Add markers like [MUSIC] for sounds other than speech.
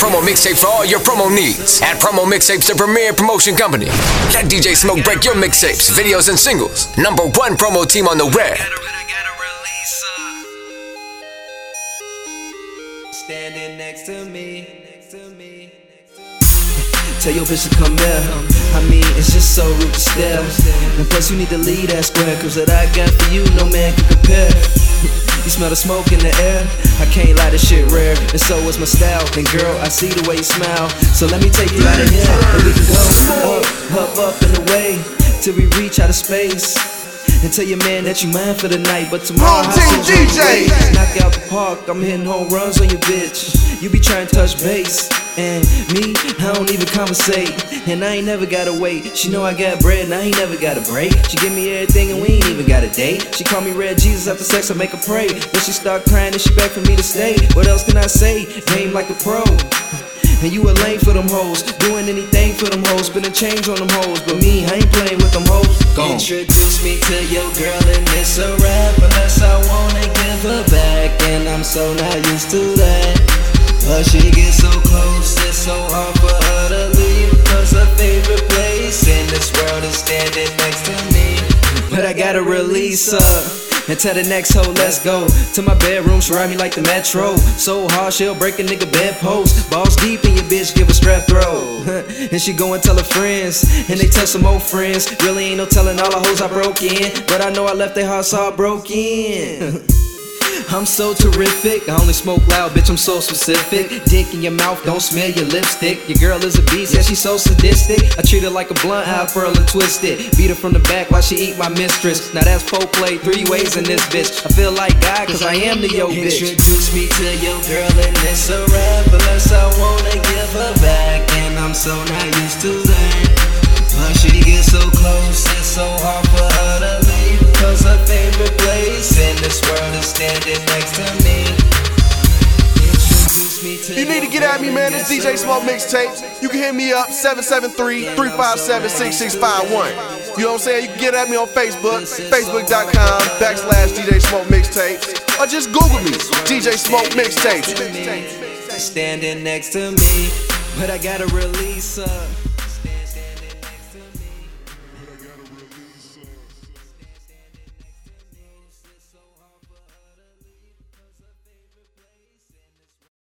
promo mixtape for all your promo needs. At Promo Mixtapes, the premier promotion company. Let DJ Smoke break your mixtapes, videos, and singles. Number one promo team on the web. Standing next to me. Tell your bitch to come here. I mean, it's just so rude to stare. And plus, you need to leave that square. Cause what I got for you, no man can compare. Smell the smoke in the air. I can't lie, this shit rare. And so is my style. And girl, I see the way you smile. So let me take you out of here. And we can go up, up, up and away. Till we reach out of space. And tell your man that you mine for the night, but tomorrow Home team DJ. Knock out the park, I'm hitting home runs on your bitch. You be trying to touch base, and me, I don't even conversate. And I ain't never gotta wait. She know I got bread, and I ain't never got a break. She give me everything, and we ain't even got a date. She call me Red Jesus after sex, I make her pray. Then she start crying, and she beg for me to stay. What else can I say? Game like a pro. And you a lame for them hoes, doing anything for them hoes, spending change on them hoes. But me, I ain't playing with them hoes. Go. Introduce me to your girl, and it's a rap, unless I wanna give her back. And I'm so not used to that. But she gets so close, it's so hard for her to leave. Cause her favorite place in this world is standing next to me. But I gotta release her. And tell the next hoe, let's go to my bedroom. She ride me like the metro. So hard, she'll break a nigga bedpost. Balls deep in your bitch, give a strep throw. [LAUGHS] and she go and tell her friends, and they tell some old friends. Really ain't no telling all the hoes I broke in, but I know I left their hearts all broken. [LAUGHS] I'm so terrific. I only smoke loud, bitch. I'm so specific. Dick in your mouth, don't smell your lipstick. Your girl is a beast, yeah, she's so sadistic. I treat her like a blunt, I furl and twist it. Beat her from the back while she eat my mistress. Now that's four play, three ways in this bitch. I feel like God, cause I am the yo bitch. Introduce me to your girl, and it's a rap. Unless I wanna give her back, and I'm so not standing next to me. Introduce me to You need to get at me, man. It's DJ Smoke mixtapes. You can hit me up 773-357-6651. You know what I'm saying? You can get at me on Facebook, facebook.com backslash DJ Smoke mixtapes. Or just Google me, DJ Smoke mixtapes. Standing next to me, but I gotta release her.